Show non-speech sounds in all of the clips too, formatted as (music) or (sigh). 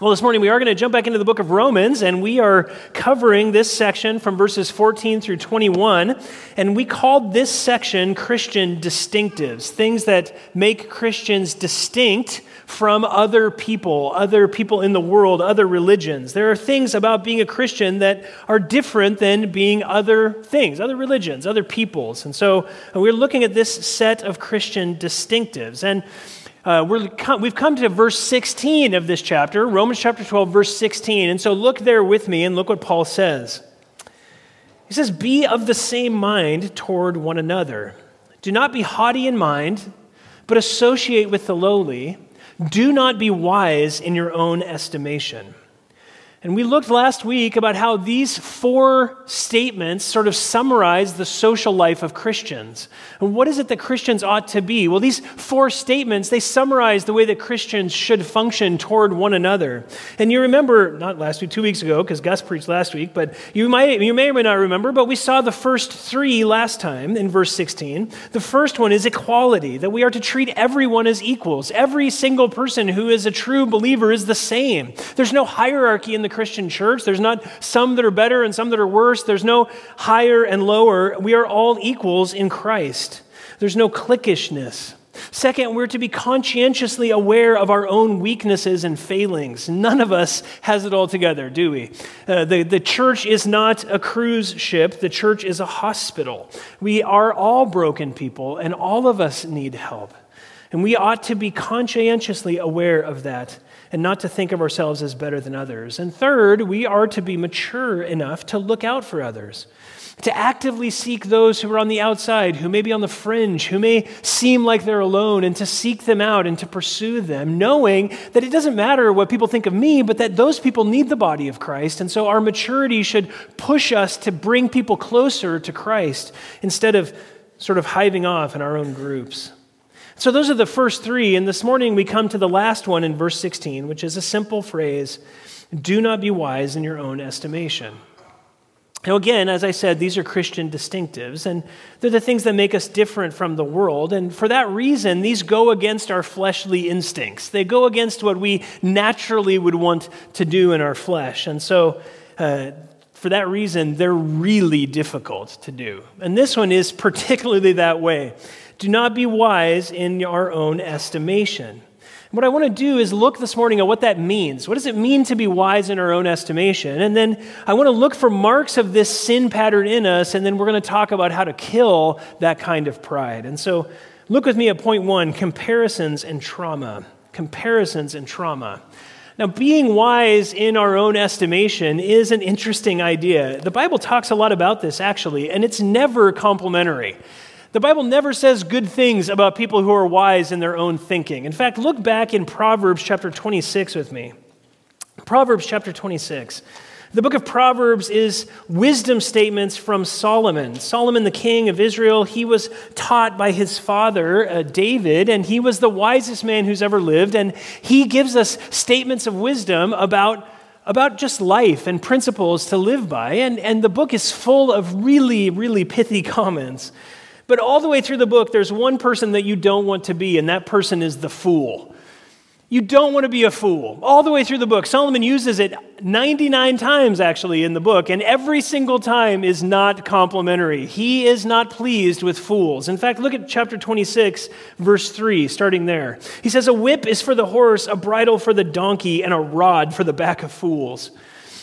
Well, this morning we are going to jump back into the book of Romans, and we are covering this section from verses 14 through 21. And we called this section Christian distinctives, things that make Christians distinct from other people, other people in the world, other religions. There are things about being a Christian that are different than being other things, other religions, other peoples. And so we're looking at this set of Christian distinctives. And uh, we have come to verse 16 of this chapter, Romans chapter 12, verse 16. And so look there with me and look what Paul says. He says, Be of the same mind toward one another. Do not be haughty in mind, but associate with the lowly. Do not be wise in your own estimation. And we looked last week about how these four statements sort of summarize the social life of Christians. And what is it that Christians ought to be? Well, these four statements, they summarize the way that Christians should function toward one another. And you remember, not last week, two weeks ago, because Gus preached last week, but you, might, you may or may not remember, but we saw the first three last time in verse 16. The first one is equality, that we are to treat everyone as equals. Every single person who is a true believer is the same. There's no hierarchy in the Christian church. There's not some that are better and some that are worse. There's no higher and lower. We are all equals in Christ. There's no cliquishness. Second, we're to be conscientiously aware of our own weaknesses and failings. None of us has it all together, do we? Uh, the, the church is not a cruise ship, the church is a hospital. We are all broken people, and all of us need help. And we ought to be conscientiously aware of that and not to think of ourselves as better than others. And third, we are to be mature enough to look out for others, to actively seek those who are on the outside, who may be on the fringe, who may seem like they're alone, and to seek them out and to pursue them, knowing that it doesn't matter what people think of me, but that those people need the body of Christ. And so our maturity should push us to bring people closer to Christ instead of sort of hiving off in our own groups. So, those are the first three. And this morning we come to the last one in verse 16, which is a simple phrase do not be wise in your own estimation. Now, again, as I said, these are Christian distinctives, and they're the things that make us different from the world. And for that reason, these go against our fleshly instincts. They go against what we naturally would want to do in our flesh. And so, uh, for that reason, they're really difficult to do. And this one is particularly that way. Do not be wise in our own estimation. What I want to do is look this morning at what that means. What does it mean to be wise in our own estimation? And then I want to look for marks of this sin pattern in us, and then we're going to talk about how to kill that kind of pride. And so look with me at point one comparisons and trauma. Comparisons and trauma. Now, being wise in our own estimation is an interesting idea. The Bible talks a lot about this, actually, and it's never complimentary. The Bible never says good things about people who are wise in their own thinking. In fact, look back in Proverbs chapter 26 with me. Proverbs chapter 26. The book of Proverbs is wisdom statements from Solomon. Solomon, the king of Israel, he was taught by his father, uh, David, and he was the wisest man who's ever lived. And he gives us statements of wisdom about, about just life and principles to live by. And, and the book is full of really, really pithy (laughs) comments. But all the way through the book, there's one person that you don't want to be, and that person is the fool. You don't want to be a fool. All the way through the book, Solomon uses it 99 times actually in the book, and every single time is not complimentary. He is not pleased with fools. In fact, look at chapter 26, verse 3, starting there. He says, A whip is for the horse, a bridle for the donkey, and a rod for the back of fools.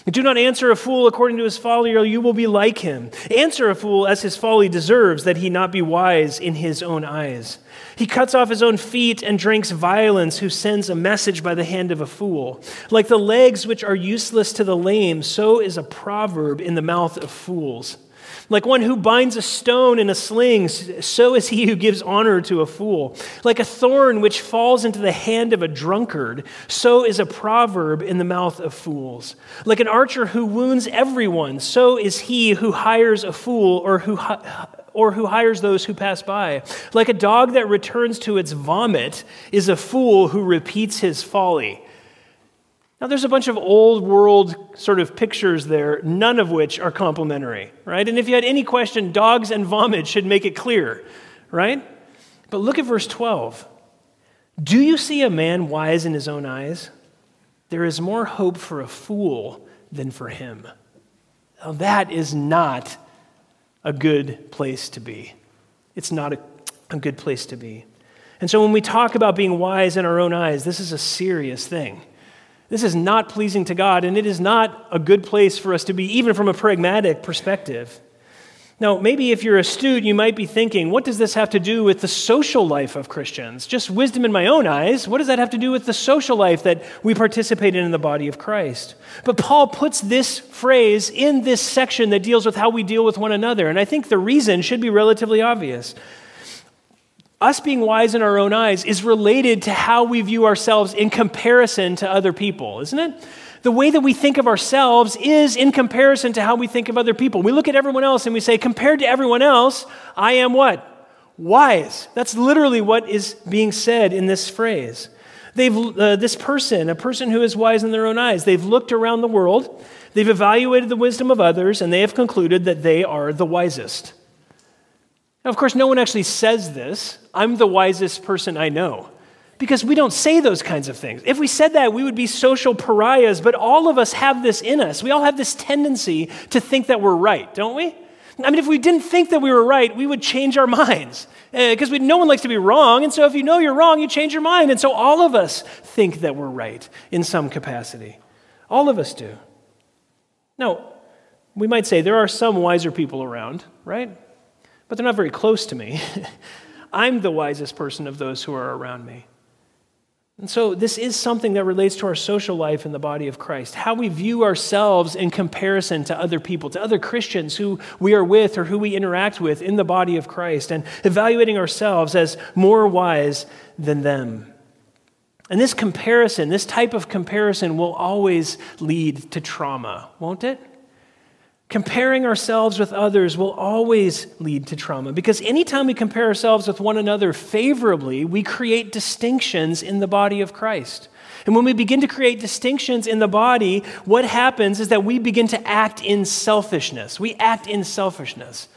Do not answer a fool according to his folly, or you will be like him. Answer a fool as his folly deserves, that he not be wise in his own eyes. He cuts off his own feet and drinks violence, who sends a message by the hand of a fool. Like the legs which are useless to the lame, so is a proverb in the mouth of fools. Like one who binds a stone in a sling, so is he who gives honor to a fool. Like a thorn which falls into the hand of a drunkard, so is a proverb in the mouth of fools. Like an archer who wounds everyone, so is he who hires a fool or who, or who hires those who pass by. Like a dog that returns to its vomit is a fool who repeats his folly. Now, there's a bunch of old world sort of pictures there, none of which are complimentary, right? And if you had any question, dogs and vomit should make it clear, right? But look at verse 12. Do you see a man wise in his own eyes? there is more hope for a fool than for him. Now, that is not a good place to be. It's not a, a good place to be. And so when we talk about being wise in our own eyes, this is a serious thing. This is not pleasing to God, and it is not a good place for us to be, even from a pragmatic perspective. Now, maybe if you're astute, you might be thinking, what does this have to do with the social life of Christians? Just wisdom in my own eyes. What does that have to do with the social life that we participate in in the body of Christ? But Paul puts this phrase in this section that deals with how we deal with one another. And I think the reason should be relatively obvious. Us being wise in our own eyes is related to how we view ourselves in comparison to other people, isn't it? the way that we think of ourselves is in comparison to how we think of other people. We look at everyone else and we say, compared to everyone else, I am what? Wise. That's literally what is being said in this phrase. They've, uh, this person, a person who is wise in their own eyes, they've looked around the world, they've evaluated the wisdom of others, and they have concluded that they are the wisest. Now, of course, no one actually says this. I'm the wisest person I know because we don't say those kinds of things. If we said that, we would be social pariahs, but all of us have this in us. We all have this tendency to think that we're right, don't we? I mean, if we didn't think that we were right, we would change our (laughs) minds because uh, no one likes to be wrong. And so if you know you're wrong, you change your mind. And so all of us think that we're right in some capacity. All of us do. Now, we might say there are some wiser people around, right? But they're not very close to me. (laughs) I'm the wisest person of those who are around me. And so, this is something that relates to our social life in the body of Christ. How we view ourselves in comparison to other people, to other Christians who we are with or who we interact with in the body of Christ, and evaluating ourselves as more wise than them. And this comparison, this type of comparison, will always lead to trauma, won't it? Comparing ourselves with others will always lead to trauma because anytime we compare ourselves with one another favorably, we create distinctions in the body of Christ. And when we begin to create distinctions in the body, what happens is that we begin to act in selfishness. We act in selfishness.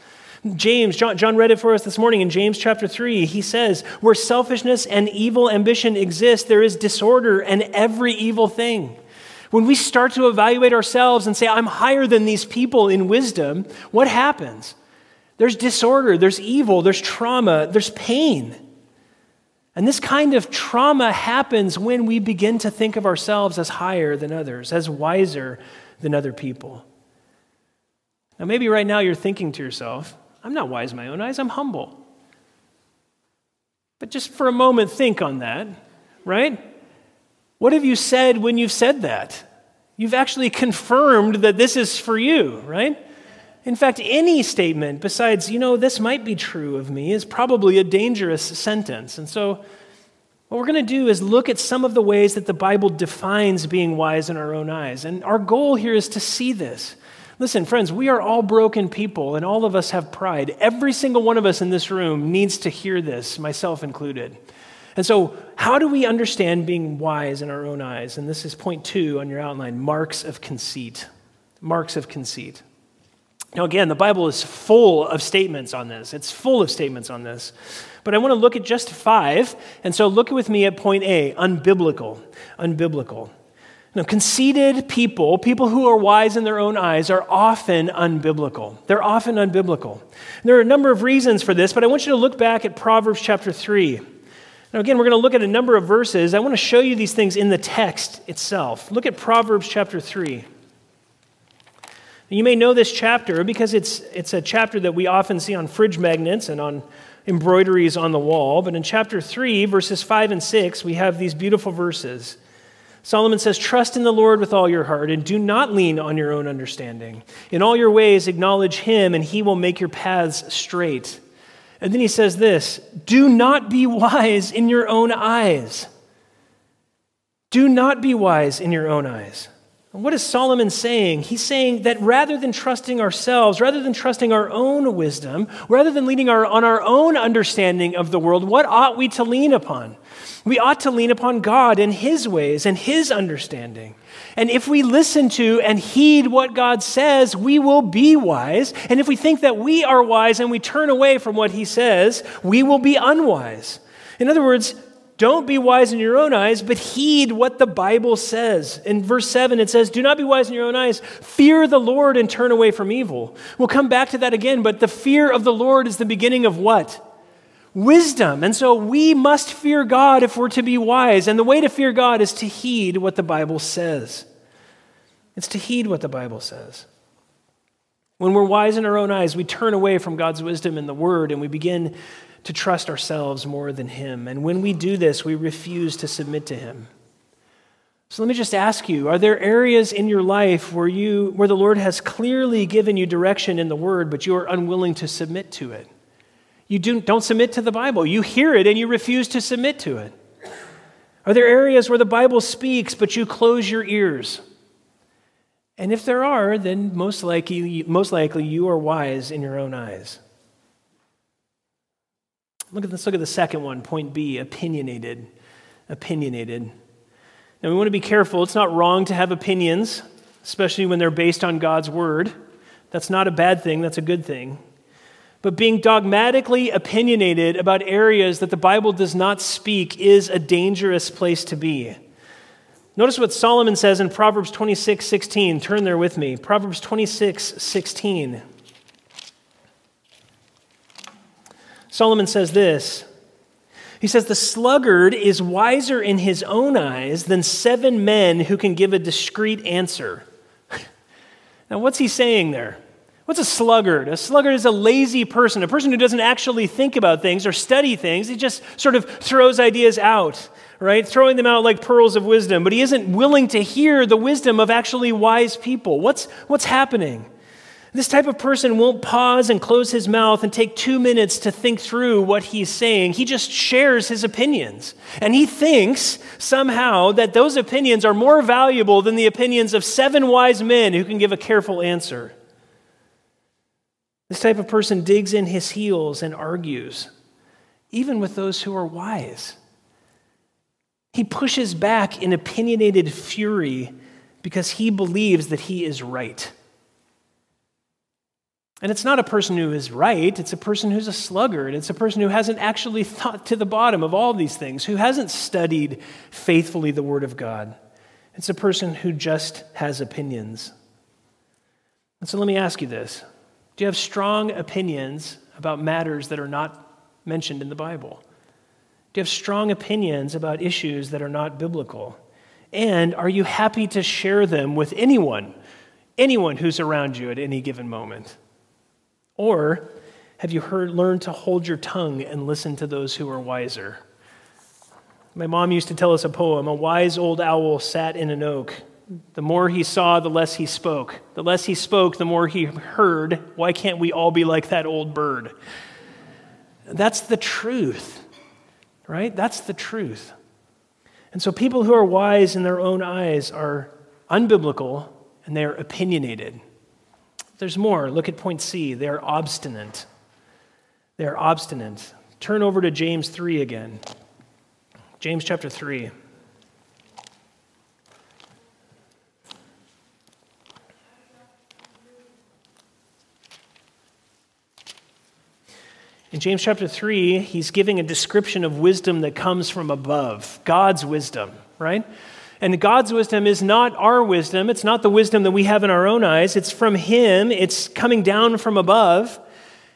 James, John, John read it for us this morning in James chapter 3. He says, Where selfishness and evil ambition exist, there is disorder and every evil thing. When we start to evaluate ourselves and say, I'm higher than these people in wisdom, what happens? There's disorder, there's evil, there's trauma, there's pain. And this kind of trauma happens when we begin to think of ourselves as higher than others, as wiser than other people. Now, maybe right now you're thinking to yourself, I'm not wise in my own eyes, I'm humble. But just for a moment, think on that, right? What have you said when you've said that? You've actually confirmed that this is for you, right? In fact, any statement besides, you know, this might be true of me is probably a dangerous sentence. And so, what we're going to do is look at some of the ways that the Bible defines being wise in our own eyes. And our goal here is to see this. Listen, friends, we are all broken people, and all of us have pride. Every single one of us in this room needs to hear this, myself included. And so, how do we understand being wise in our own eyes? And this is point two on your outline marks of conceit. Marks of conceit. Now, again, the Bible is full of statements on this. It's full of statements on this. But I want to look at just five. And so, look with me at point A unbiblical. Unbiblical. Now, conceited people, people who are wise in their own eyes, are often unbiblical. They're often unbiblical. There are a number of reasons for this, but I want you to look back at Proverbs chapter 3. Now, again, we're going to look at a number of verses. I want to show you these things in the text itself. Look at Proverbs chapter 3. You may know this chapter because it's, it's a chapter that we often see on fridge magnets and on embroideries on the wall. But in chapter 3, verses 5 and 6, we have these beautiful verses. Solomon says, Trust in the Lord with all your heart and do not lean on your own understanding. In all your ways, acknowledge him, and he will make your paths straight. And then he says this Do not be wise in your own eyes. Do not be wise in your own eyes. what is Solomon saying? He's saying that rather than trusting ourselves, rather than trusting our own wisdom, rather than leaning our, on our own understanding of the world, what ought we to lean upon? We ought to lean upon God and His ways and His understanding. And if we listen to and heed what God says, we will be wise. And if we think that we are wise and we turn away from what He says, we will be unwise. In other words, Don't be wise in your own eyes, but heed what the Bible says. In verse 7, it says, Do not be wise in your own eyes. Fear the Lord and turn away from evil. We'll come back to that again, but the fear of the Lord is the beginning of what? Wisdom. And so we must fear God if we're to be wise. And the way to fear God is to heed what the Bible says. It's to heed what the Bible says. When we're wise in our own eyes, we turn away from God's wisdom in the Word and we begin to trust ourselves more than Him. And when we do this, we refuse to submit to Him. So let me just ask you are there areas in your life where, you, where the Lord has clearly given you direction in the Word, but you are unwilling to submit to it? You do, don't submit to the Bible. You hear it and you refuse to submit to it. Are there areas where the Bible speaks, but you close your ears? And if there are, then most likely, most likely you are wise in your own eyes. Look at, let's look at the second one, point B, opinionated. Opinionated. Now, we want to be careful. It's not wrong to have opinions, especially when they're based on God's word. That's not a bad thing, that's a good thing. But being dogmatically opinionated about areas that the Bible does not speak is a dangerous place to be. Notice what Solomon says in Proverbs 26 16. Turn there with me. Proverbs 26 16. Solomon says this He says, The sluggard is wiser in his own eyes than seven men who can give a discreet answer. (laughs) now, what's he saying there? What's a sluggard? A sluggard is a lazy person, a person who doesn't actually think about things or study things. He just sort of throws ideas out, right? Throwing them out like pearls of wisdom, but he isn't willing to hear the wisdom of actually wise people. What's, what's happening? This type of person won't pause and close his mouth and take two minutes to think through what he's saying. He just shares his opinions. And he thinks somehow that those opinions are more valuable than the opinions of seven wise men who can give a careful answer. This type of person digs in his heels and argues, even with those who are wise. He pushes back in opinionated fury because he believes that he is right. And it's not a person who is right, it's a person who's a sluggard. It's a person who hasn't actually thought to the bottom of all these things, who hasn't studied faithfully the Word of God. It's a person who just has opinions. And so let me ask you this Do you have strong opinions about matters that are not mentioned in the Bible? Do you have strong opinions about issues that are not biblical? And are you happy to share them with anyone, anyone who's around you at any given moment? Or have you heard, learned to hold your tongue and listen to those who are wiser? My mom used to tell us a poem A wise old owl sat in an oak. The more he saw, the less he spoke. The less he spoke, the more he heard. Why can't we all be like that old bird? That's the truth, right? That's the truth. And so people who are wise in their own eyes are unbiblical and they're opinionated. There's more. Look at point C. They are obstinate. They are obstinate. Turn over to James 3 again. James chapter 3. In James chapter 3, he's giving a description of wisdom that comes from above, God's wisdom, right? And God's wisdom is not our wisdom. It's not the wisdom that we have in our own eyes. It's from Him, it's coming down from above.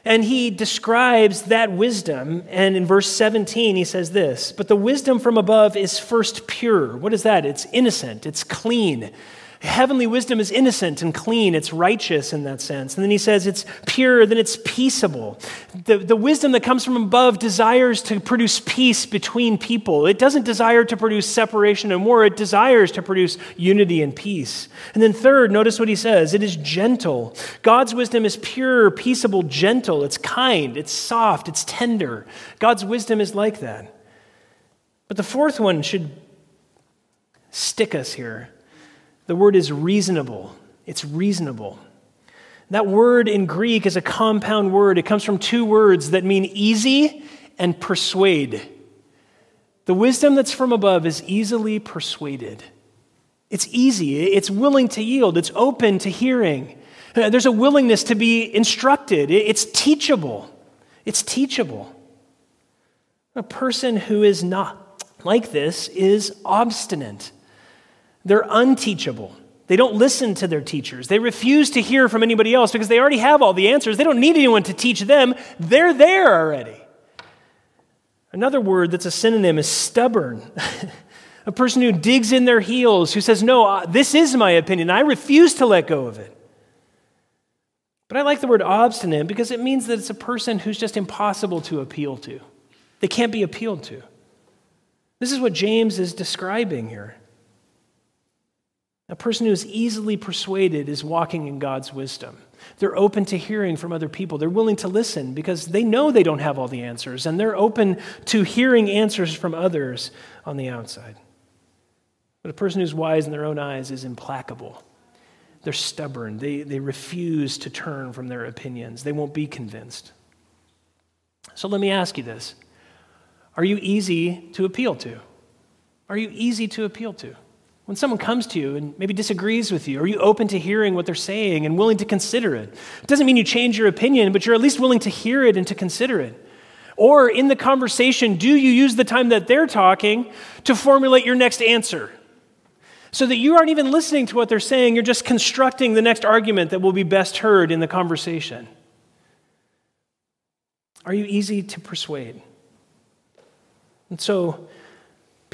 And He describes that wisdom. And in verse 17, He says this But the wisdom from above is first pure. What is that? It's innocent, it's clean. Heavenly wisdom is innocent and clean, it's righteous in that sense. And then he says it's pure, then it's peaceable. The, the wisdom that comes from above desires to produce peace between people. It doesn't desire to produce separation and war, it desires to produce unity and peace. And then, third, notice what he says it is gentle. God's wisdom is pure, peaceable, gentle, it's kind, it's soft, it's tender. God's wisdom is like that. But the fourth one should stick us here. The word is reasonable. It's reasonable. That word in Greek is a compound word. It comes from two words that mean easy and persuade. The wisdom that's from above is easily persuaded. It's easy, it's willing to yield, it's open to hearing. There's a willingness to be instructed, it's teachable. It's teachable. A person who is not like this is obstinate. They're unteachable. They don't listen to their teachers. They refuse to hear from anybody else because they already have all the answers. They don't need anyone to teach them. They're there already. Another word that's a synonym is stubborn. (laughs) a person who digs in their heels, who says, No, uh, this is my opinion. I refuse to let go of it. But I like the word obstinate because it means that it's a person who's just impossible to appeal to. They can't be appealed to. This is what James is describing here. A person who is easily persuaded is walking in God's wisdom. They're open to hearing from other people. They're willing to listen because they know they don't have all the answers, and they're open to hearing answers from others on the outside. But a person who's wise in their own eyes is implacable. They're stubborn. They, they refuse to turn from their opinions. They won't be convinced. So let me ask you this Are you easy to appeal to? Are you easy to appeal to? When someone comes to you and maybe disagrees with you, are you open to hearing what they're saying and willing to consider it? It doesn't mean you change your opinion, but you're at least willing to hear it and to consider it. Or in the conversation, do you use the time that they're talking to formulate your next answer? So that you aren't even listening to what they're saying, you're just constructing the next argument that will be best heard in the conversation. Are you easy to persuade? And so,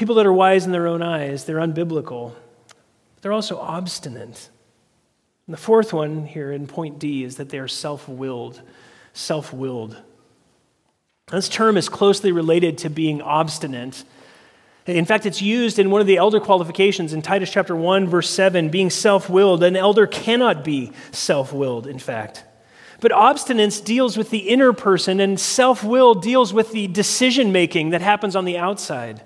People that are wise in their own eyes, they're unbiblical. They're also obstinate. And the fourth one here in point D is that they are self willed. Self willed. This term is closely related to being obstinate. In fact, it's used in one of the elder qualifications in Titus chapter 1, verse 7, being self willed. An elder cannot be self willed, in fact. But obstinance deals with the inner person, and self will deals with the decision making that happens on the outside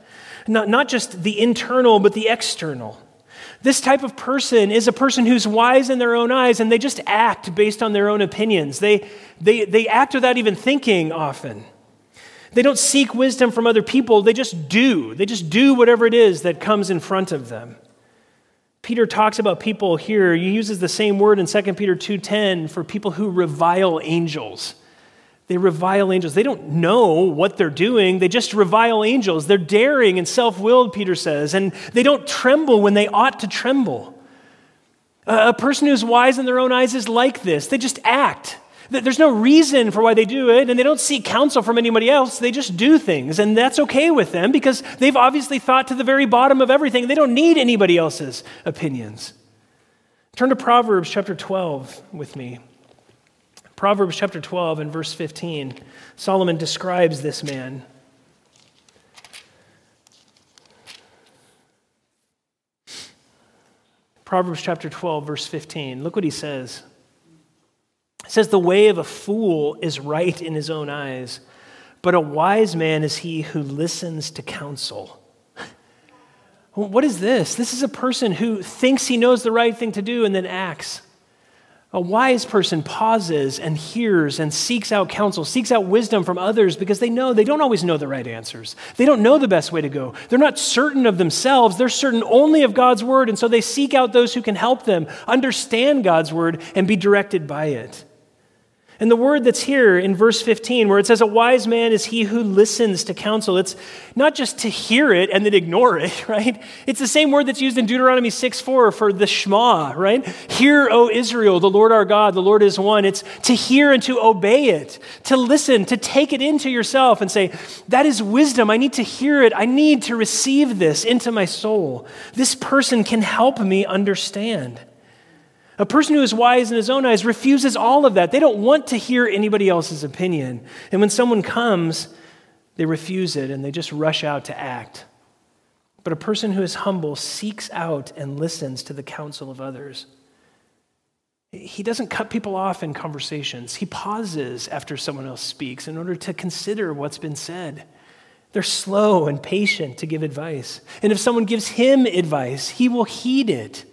not, not just the internal, but the external. This type of person is a person who's wise in their own eyes and they just act based on their own opinions. They, they, they act without even thinking often. They don't seek wisdom from other people, they just do. They just do whatever it is that comes in front of them. Peter talks about people here, he uses the same word in 2 Peter 2:10 for people who revile angels. They revile angels. They don't know what they're doing. They just revile angels. They're daring and self willed, Peter says, and they don't tremble when they ought to tremble. A person who's wise in their own eyes is like this. They just act. There's no reason for why they do it, and they don't seek counsel from anybody else. They just do things, and that's okay with them because they've obviously thought to the very bottom of everything. They don't need anybody else's opinions. Turn to Proverbs chapter 12 with me. Proverbs chapter 12 and verse 15, Solomon describes this man. Proverbs chapter 12, verse 15. Look what he says. It says, The way of a fool is right in his own eyes, but a wise man is he who listens to counsel. (laughs) What is this? This is a person who thinks he knows the right thing to do and then acts. A wise person pauses and hears and seeks out counsel, seeks out wisdom from others because they know they don't always know the right answers. They don't know the best way to go. They're not certain of themselves, they're certain only of God's word, and so they seek out those who can help them understand God's word and be directed by it. And the word that's here in verse 15, where it says, A wise man is he who listens to counsel, it's not just to hear it and then ignore it, (laughs) right? It's the same word that's used in Deuteronomy 6 4 for the Shema, right? Hear, O Israel, the Lord our God, the Lord is one. It's to hear and to obey it, to listen, to take it into yourself and say, That is wisdom. I need to hear it. I need to receive this into my soul. This person can help me understand. A person who is wise in his own eyes refuses all of that. They don't want to hear anybody else's opinion. And when someone comes, they refuse it and they just rush out to act. But a person who is humble seeks out and listens to the counsel of others. He doesn't cut people off in conversations. He pauses after someone else speaks in order to consider what's been said. They're slow and patient to give advice. And if someone gives him advice, he will heed it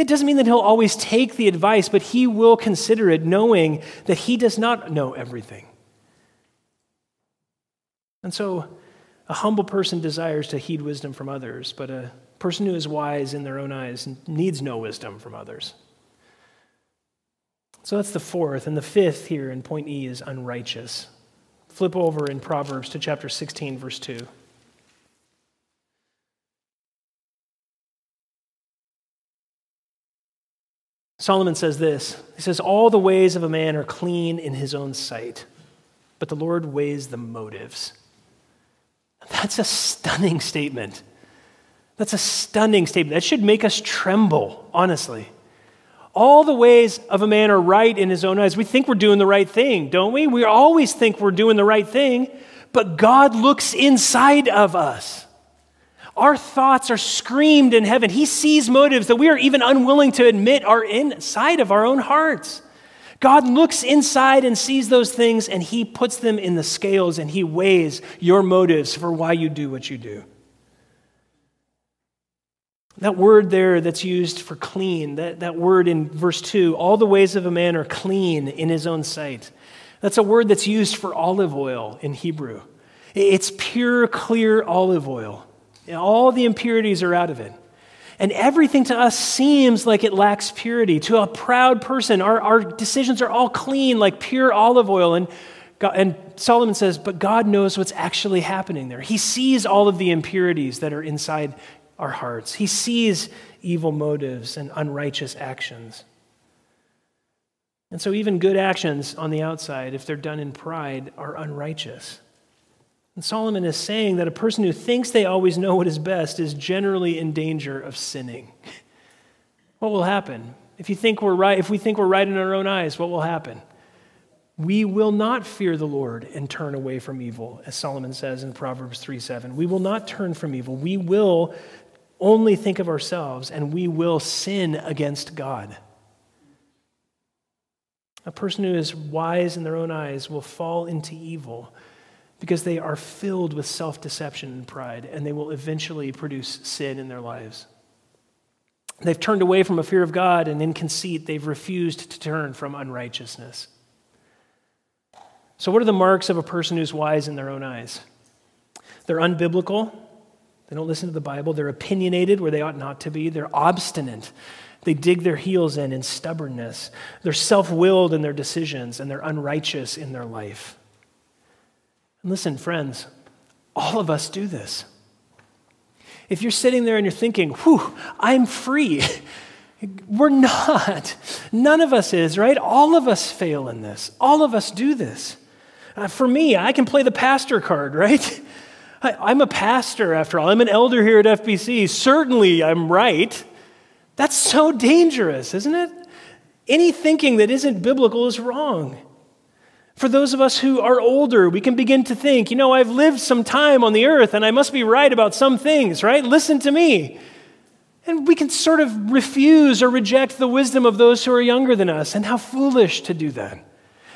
it doesn't mean that he'll always take the advice, but he will consider it, knowing that he does not know everything. And so, a humble person desires to heed wisdom from others, but a person who is wise in their own eyes needs no wisdom from others. So that's the fourth. And the fifth here in point E is unrighteous. Flip over in Proverbs to chapter 16, verse 2. Solomon says this He says, All the ways of a man are clean in his own sight, but the Lord weighs the motives. That's a stunning statement. That's a stunning statement. That should make us tremble, honestly. All the ways of a man are right in his own eyes. We think we're doing the right thing, don't we? We always think we're doing the right thing, but God looks inside of us. Our thoughts are screamed in heaven. He sees motives that we are even unwilling to admit are inside of our own hearts. God looks inside and sees those things, and He puts them in the scales and He weighs your motives for why you do what you do. That word there that's used for clean, that, that word in verse 2, all the ways of a man are clean in his own sight. That's a word that's used for olive oil in Hebrew. It's pure, clear olive oil. All the impurities are out of it. And everything to us seems like it lacks purity. To a proud person, our, our decisions are all clean, like pure olive oil. And, God, and Solomon says, but God knows what's actually happening there. He sees all of the impurities that are inside our hearts, He sees evil motives and unrighteous actions. And so, even good actions on the outside, if they're done in pride, are unrighteous. And Solomon is saying that a person who thinks they always know what is best is generally in danger of sinning. (laughs) What will happen? If you think we're right, if we think we're right in our own eyes, what will happen? We will not fear the Lord and turn away from evil, as Solomon says in Proverbs 3 7. We will not turn from evil. We will only think of ourselves and we will sin against God. A person who is wise in their own eyes will fall into evil because they are filled with self deception and pride, and they will eventually produce sin in their lives. They've turned away from a fear of God, and in conceit, they've refused to turn from unrighteousness. So, what are the marks of a person who's wise in their own eyes? They're unbiblical. They don't listen to the Bible. They're opinionated where they ought not to be. They're obstinate. They dig their heels in in stubbornness. They're self willed in their decisions, and they're unrighteous in their life. And listen, friends, all of us do this. If you're sitting there and you're thinking, whew, I'm free, (laughs) we're not. None of us is, right? All of us fail in this. All of us do this. Uh, for me, I can play the pastor card, (laughs) right? I, am a pastor after all. I'm an elder here at FBC. Certainly I'm right. That's so dangerous, isn't it? Any thinking that isn't biblical is wrong. For those of us who are older, we can begin to think, you know, I've lived some time on the earth and I must be right about some things, right? Listen to me. And we can sort of refuse or reject the wisdom of those who are younger than us. And how foolish to do that.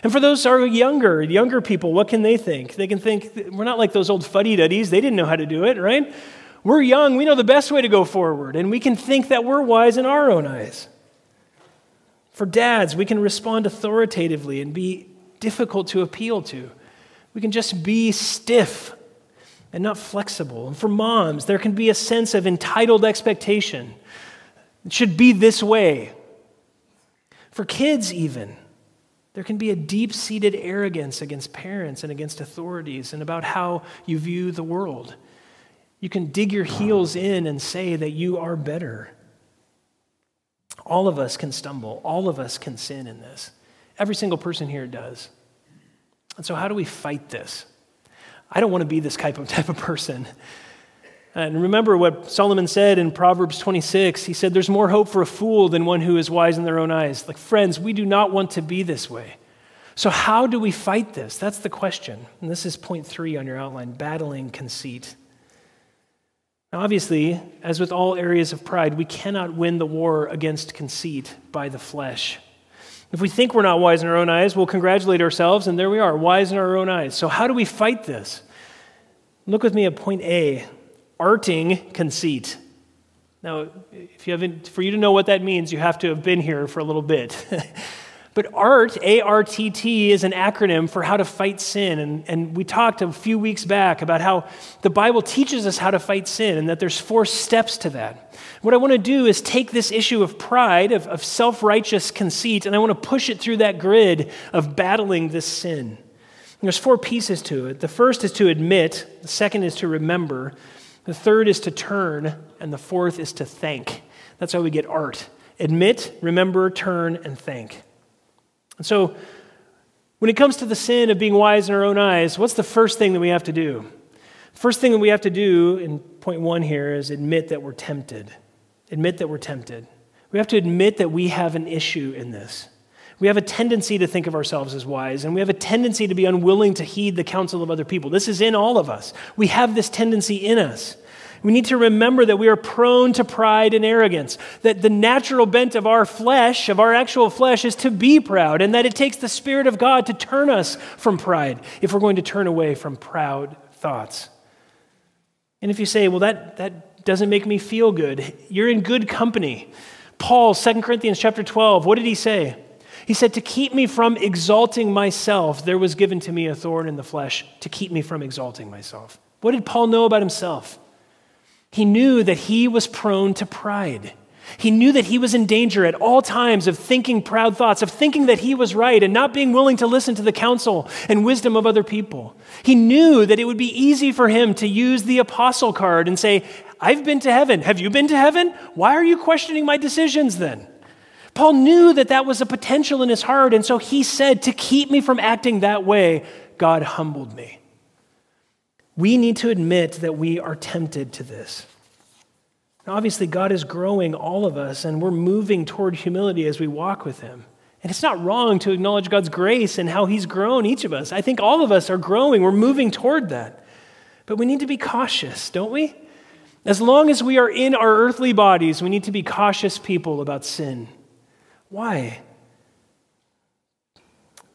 And for those who are younger, younger people, what can they think? They can think, we're not like those old fuddy duddies. They didn't know how to do it, right? We're young. We know the best way to go forward. And we can think that we're wise in our own eyes. For dads, we can respond authoritatively and be difficult to appeal to. We can just be stiff and not flexible. And for moms, there can be a sense of entitled expectation. It should be this way. For kids, even, there can be a deep seated arrogance against parents and against authorities and about how you view the world. You can dig your heels in and say that you are better. All of us can stumble, all of us can sin in this. Every single person here does. And so, how do we fight this? I don't want to be this type of, (laughs) type of person. And remember what Solomon said in Proverbs 26. He said, There's more hope for a fool than one who is wise in their own eyes. Like, friends, we do not want to be this way. So, how do we fight this? That's the question. And this is point three on your outline battling conceit. Now, obviously, as with all areas of pride, we cannot win the war against conceit by the flesh. If we think we're not wise in our own eyes, we'll congratulate ourselves, and there we are, wise in our own eyes. So, how do we fight this? Look with me at point A arting conceit. Now, if you haven't, for you to know what that means, you have to have been here for a little bit. (laughs) But ART, A R T T, is an acronym for how to fight sin. And, and we talked a few weeks back about how the Bible teaches us how to fight sin and that there's four steps to that. What I want to do is take this issue of pride, of, of self righteous conceit, and I want to push it through that grid of battling this sin. And there's four pieces to it. The first is to admit, the second is to remember, the third is to turn, and the fourth is to thank. That's how we get art. Admit, remember, turn, and thank. And so, when it comes to the sin of being wise in our own eyes, what's the first thing that we have to do? First thing that we have to do in point one here is admit that we're tempted. Admit that we're tempted. We have to admit that we have an issue in this. We have a tendency to think of ourselves as wise, and we have a tendency to be unwilling to heed the counsel of other people. This is in all of us. We have this tendency in us. We need to remember that we are prone to pride and arrogance, that the natural bent of our flesh, of our actual flesh, is to be proud, and that it takes the Spirit of God to turn us from pride if we're going to turn away from proud thoughts. And if you say, well, that, that doesn't make me feel good, you're in good company. Paul, 2 Corinthians chapter 12, what did he say? He said, To keep me from exalting myself, there was given to me a thorn in the flesh to keep me from exalting myself. What did Paul know about himself? He knew that he was prone to pride. He knew that he was in danger at all times of thinking proud thoughts, of thinking that he was right and not being willing to listen to the counsel and wisdom of other people. He knew that it would be easy for him to use the apostle card and say, I've been to heaven. Have you been to heaven? Why are you questioning my decisions then? Paul knew that that was a potential in his heart, and so he said, To keep me from acting that way, God humbled me. We need to admit that we are tempted to this. Now, obviously, God is growing all of us, and we're moving toward humility as we walk with Him. And it's not wrong to acknowledge God's grace and how He's grown each of us. I think all of us are growing, we're moving toward that. But we need to be cautious, don't we? As long as we are in our earthly bodies, we need to be cautious people about sin. Why?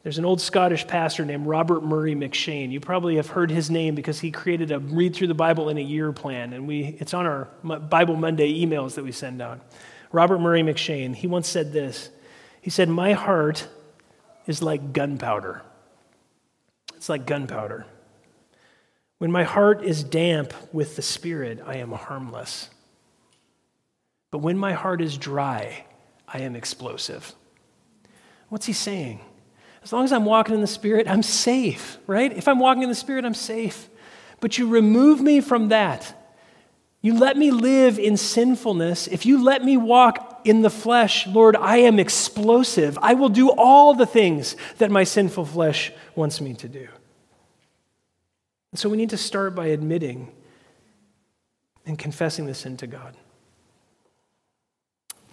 There's an old Scottish pastor named Robert Murray M'Cheyne. You probably have heard his name because he created a read through the Bible in a year plan, and we, it's on our Bible Monday emails that we send out. Robert Murray M'Cheyne, he once said this. He said, My heart is like gunpowder. It's like gunpowder. When my heart is damp with the Spirit, I am harmless. But when my heart is dry, I am explosive. What's he saying? As long as I'm walking in the Spirit, I'm safe, right? If I'm walking in the Spirit, I'm safe. But you remove me from that. You let me live in sinfulness. If you let me walk in the flesh, Lord, I am explosive. I will do all the things that my sinful flesh wants me to do. And so we need to start by admitting and confessing the sin to God.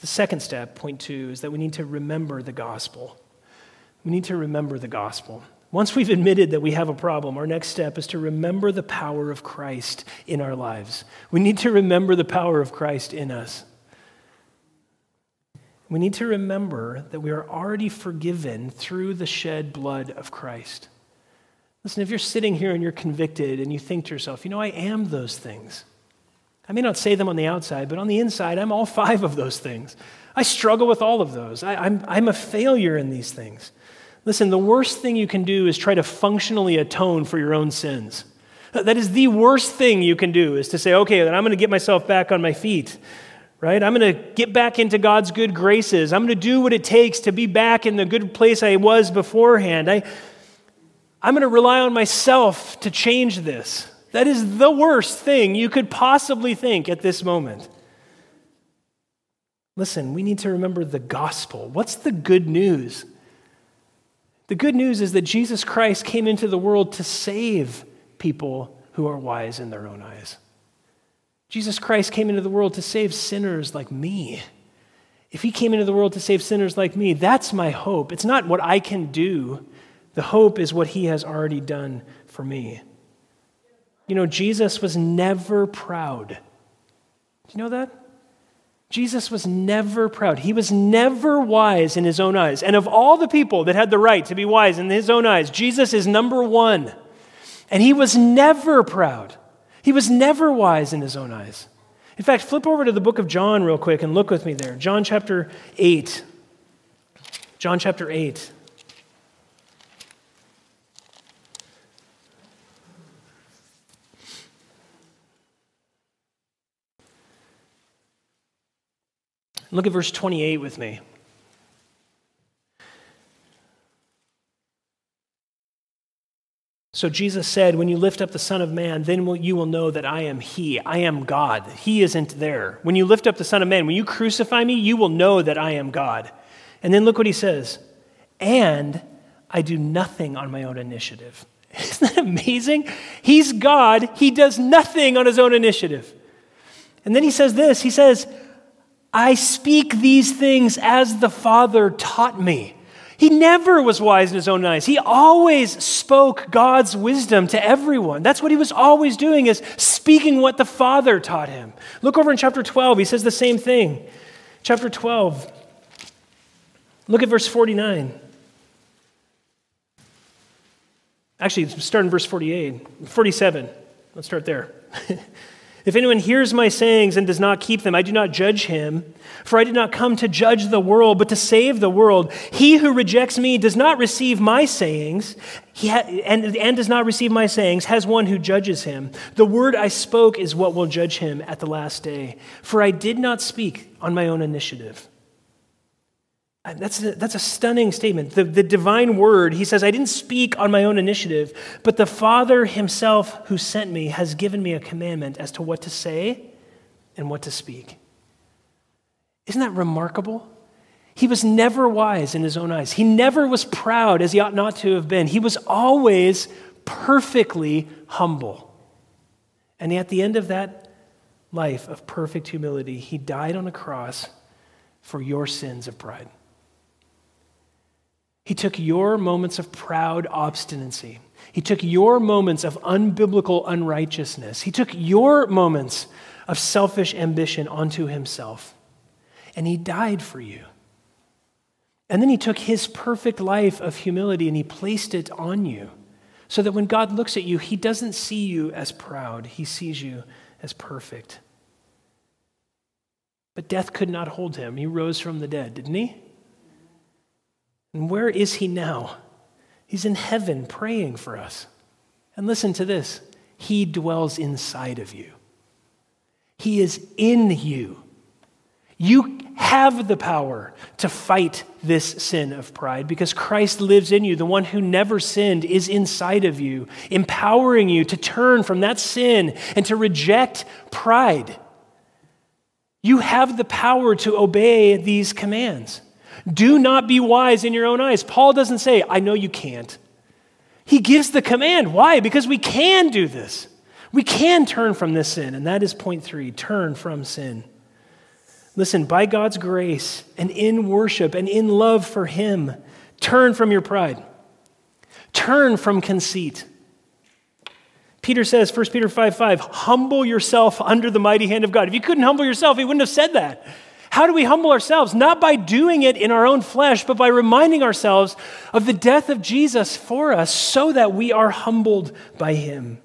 The second step, point two, is that we need to remember the gospel we need to remember the gospel. Once we've admitted that we have a problem, our next step is to remember the power of Christ in our lives. We need to remember the power of Christ in us. We need to remember that we are already forgiven through the shed blood of Christ. Listen, if you're sitting here and you're convicted and you think to yourself, you know, I am those things. I may not say them on the outside, but on the inside, I'm all five of those things. I struggle with all of those. I, am I'm, I'm a failure in these things. Listen, the worst thing you can do is try to functionally atone for your own sins. That is the worst thing you can do is to say, okay, then I'm going to get myself back on my feet, right? I'm going to get back into God's good graces. I'm going to do what it takes to be back in the good place I was beforehand. I, I'm going to rely on myself to change this. That is the worst thing you could possibly think at this moment. Listen, we need to remember the gospel. What's the good news? The good news is that Jesus Christ came into the world to save people who are wise in their own eyes. Jesus Christ came into the world to save sinners like me. If he came into the world to save sinners like me, that's my hope. It's not what I can do, the hope is what he has already done for me. You know, Jesus was never proud. Do you know that? Jesus was never proud. He was never wise in his own eyes. And of all the people that had the right to be wise in his own eyes, Jesus is number one. And he was never proud. He was never wise in his own eyes. In fact, flip over to the book of John real quick and look with me there. John chapter 8. John chapter 8. Look at verse 28 with me. So Jesus said, When you lift up the Son of Man, then will, you will know that I am He. I am God. He isn't there. When you lift up the Son of Man, when you crucify me, you will know that I am God. And then look what he says. And I do nothing on my own initiative. (laughs) Isn't that amazing? He's God. He does nothing on his own initiative. And then he says this He says, I speak these things as the Father taught me. He never was wise in his own eyes. He always spoke God's wisdom to everyone. That's what he was always doing is speaking what the Father taught him. Look over in chapter 12. He says the same thing. Chapter 12. Look at verse 49. Actually, start in verse 48, 47. Let's start there. (laughs) If anyone hears my sayings and does not keep them, I do not judge him. For I did not come to judge the world, but to save the world. He who rejects me does not receive my sayings, ha- and, and does not receive my sayings, has one who judges him. The word I spoke is what will judge him at the last day. For I did not speak on my own initiative. Uh, that's a, that's a stunning statement. The, the divine word, he says, I didn't speak on my own initiative, but the Father himself who sent me has given me a commandment as to what to say and what to speak. Isn't that remarkable? He was never wise in his own eyes. He never was proud as he ought not to have been. He was always perfectly humble. And at the end of that life of perfect humility, he died on a cross for your sins of pride. He took your moments of proud obstinacy. He took your moments of unbiblical unrighteousness. He took your moments of selfish ambition onto himself. And he died for you. And then he took his perfect life of humility and he placed it on you. So that when God looks at you, he doesn't see you as proud, he sees you as perfect. But death could not hold him. He rose from the dead, didn't he? And where is he now? He's in heaven praying for us. And listen to this He dwells inside of you, He is in you. You have the power to fight this sin of pride because Christ lives in you. The one who never sinned is inside of you, empowering you to turn from that sin and to reject pride. You have the power to obey these commands. Do not be wise in your own eyes. Paul doesn't say, I know you can't. He gives the command. Why? Because we can do this. We can turn from this sin. And that is point three turn from sin. Listen, by God's grace and in worship and in love for Him, turn from your pride. Turn from conceit. Peter says, 1 Peter 5 5, humble yourself under the mighty hand of God. If you couldn't humble yourself, he wouldn't have said that. How do we humble ourselves? Not by doing it in our own flesh, but by reminding ourselves of the death of Jesus for us so that we are humbled by him.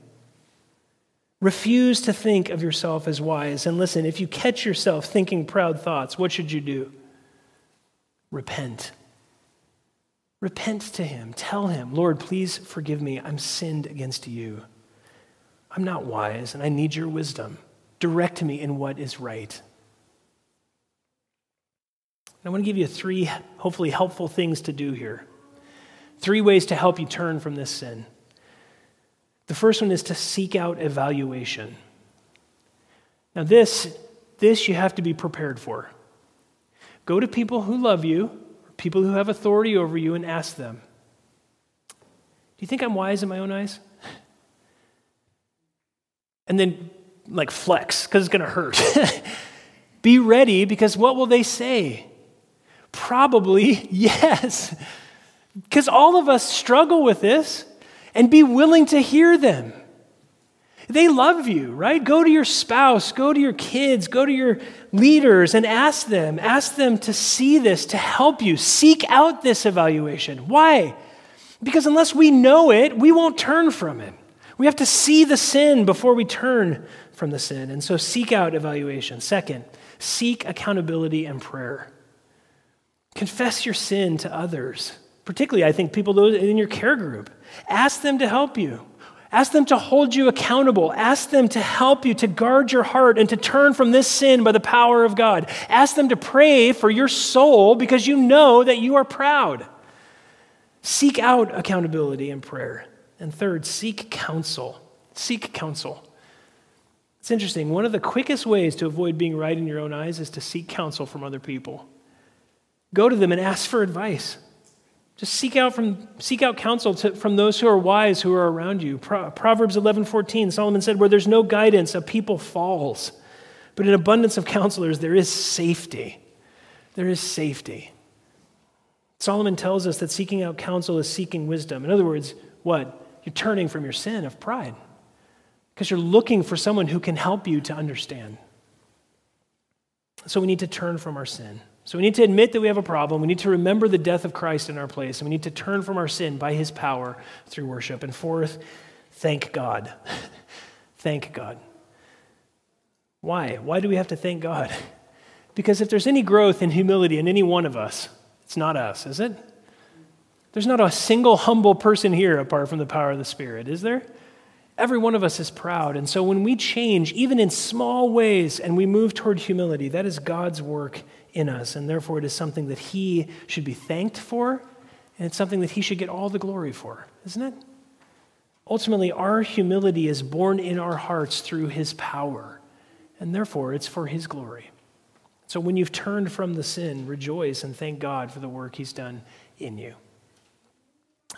Refuse to think of yourself as wise. And listen, if you catch yourself thinking proud thoughts, what should you do? Repent. Repent to him. Tell him, Lord, please forgive me. I'm sinned against you. I'm not wise, and I need your wisdom. Direct me in what is right. I want to give you three, hopefully, helpful things to do here. Three ways to help you turn from this sin. The first one is to seek out evaluation. Now, this, this you have to be prepared for. Go to people who love you, people who have authority over you, and ask them Do you think I'm wise in my own eyes? (laughs) And then, like, flex, because it's going to hurt. (laughs) be ready, because what will they say? Probably (laughs) yes. Because all of us struggle with this and be willing to hear them. They love you, right? Go to your spouse, go to your kids, go to your leaders and ask them. Ask them to see this, to help you. Seek out this evaluation. Why? Because unless we know it, we won't turn from it. We have to see the sin before we turn from the sin. And so seek out evaluation. Second, seek accountability and prayer. Confess your sin to others, particularly, I think, people in your care group. Ask them to help you. Ask them to hold you accountable. Ask them to help you to guard your heart and to turn from this sin by the power of God. Ask them to pray for your soul because you know that you are proud. Seek out accountability and prayer. And third, seek counsel. Seek counsel. It's interesting. One of the quickest ways to avoid being right in your own eyes is to seek counsel from other people. Go to them and ask for advice. Just seek out, from, seek out counsel to, from those who are wise who are around you. Pro, Proverbs 11:14, Solomon said, "Where there's no guidance, a people falls, but in abundance of counselors there is safety." There is safety. Solomon tells us that seeking out counsel is seeking wisdom. In other words, what? You're turning from your sin of pride because you're looking for someone who can help you to understand. So we need to turn from our sin. So we need to admit that we have a problem. We need to remember the death of Christ in our place. And we need to turn from our sin by his power through worship. And fourth, thank God. (laughs) thank God. Why? Why do we have to thank God? (laughs) Because if there's any growth in humility in any one of us, it's not us, is it? There's not a single humble person here apart from the power of the Spirit, is there? Every one of us is proud. And so when we change, even in small ways, and we move toward humility, that is God's work in us. And therefore, it is something that He should be thanked for, and it's something that He should get all the glory for, isn't it? Ultimately, our humility is born in our hearts through His power, and therefore, it's for His glory. So when you've turned from the sin, rejoice and thank God for the work He's done in you.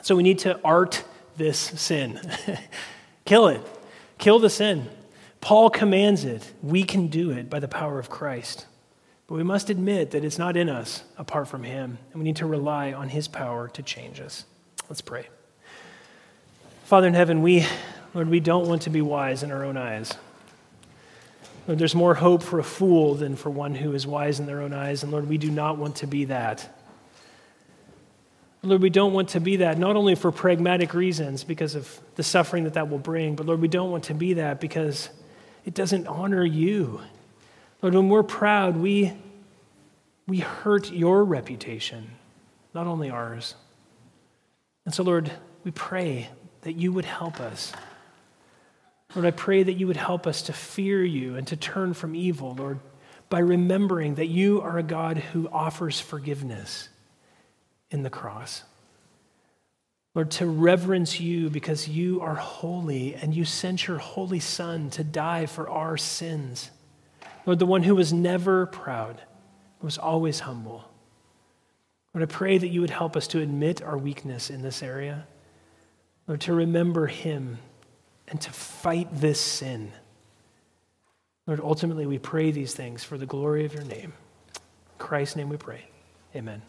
So we need to art this sin. (laughs) Kill it. Kill the sin. Paul commands it. We can do it by the power of Christ. But we must admit that it's not in us apart from Him, and we need to rely on His power to change us. Let's pray. Father in heaven, we, Lord, we don't want to be wise in our own eyes. Lord, there's more hope for a fool than for one who is wise in their own eyes, and Lord, we do not want to be that. Lord, we don't want to be that, not only for pragmatic reasons because of the suffering that that will bring, but Lord, we don't want to be that because it doesn't honor you. Lord, when we're proud, we, we hurt your reputation, not only ours. And so, Lord, we pray that you would help us. Lord, I pray that you would help us to fear you and to turn from evil, Lord, by remembering that you are a God who offers forgiveness in the cross. Lord, to reverence you because you are holy and you sent your holy Son to die for our sins. Lord, the one who was never proud, was always humble. Lord, I pray that you would help us to admit our weakness in this area. Lord, to remember him and to fight this sin. Lord, ultimately we pray these things for the glory of your name. In Christ's name we pray. Amen.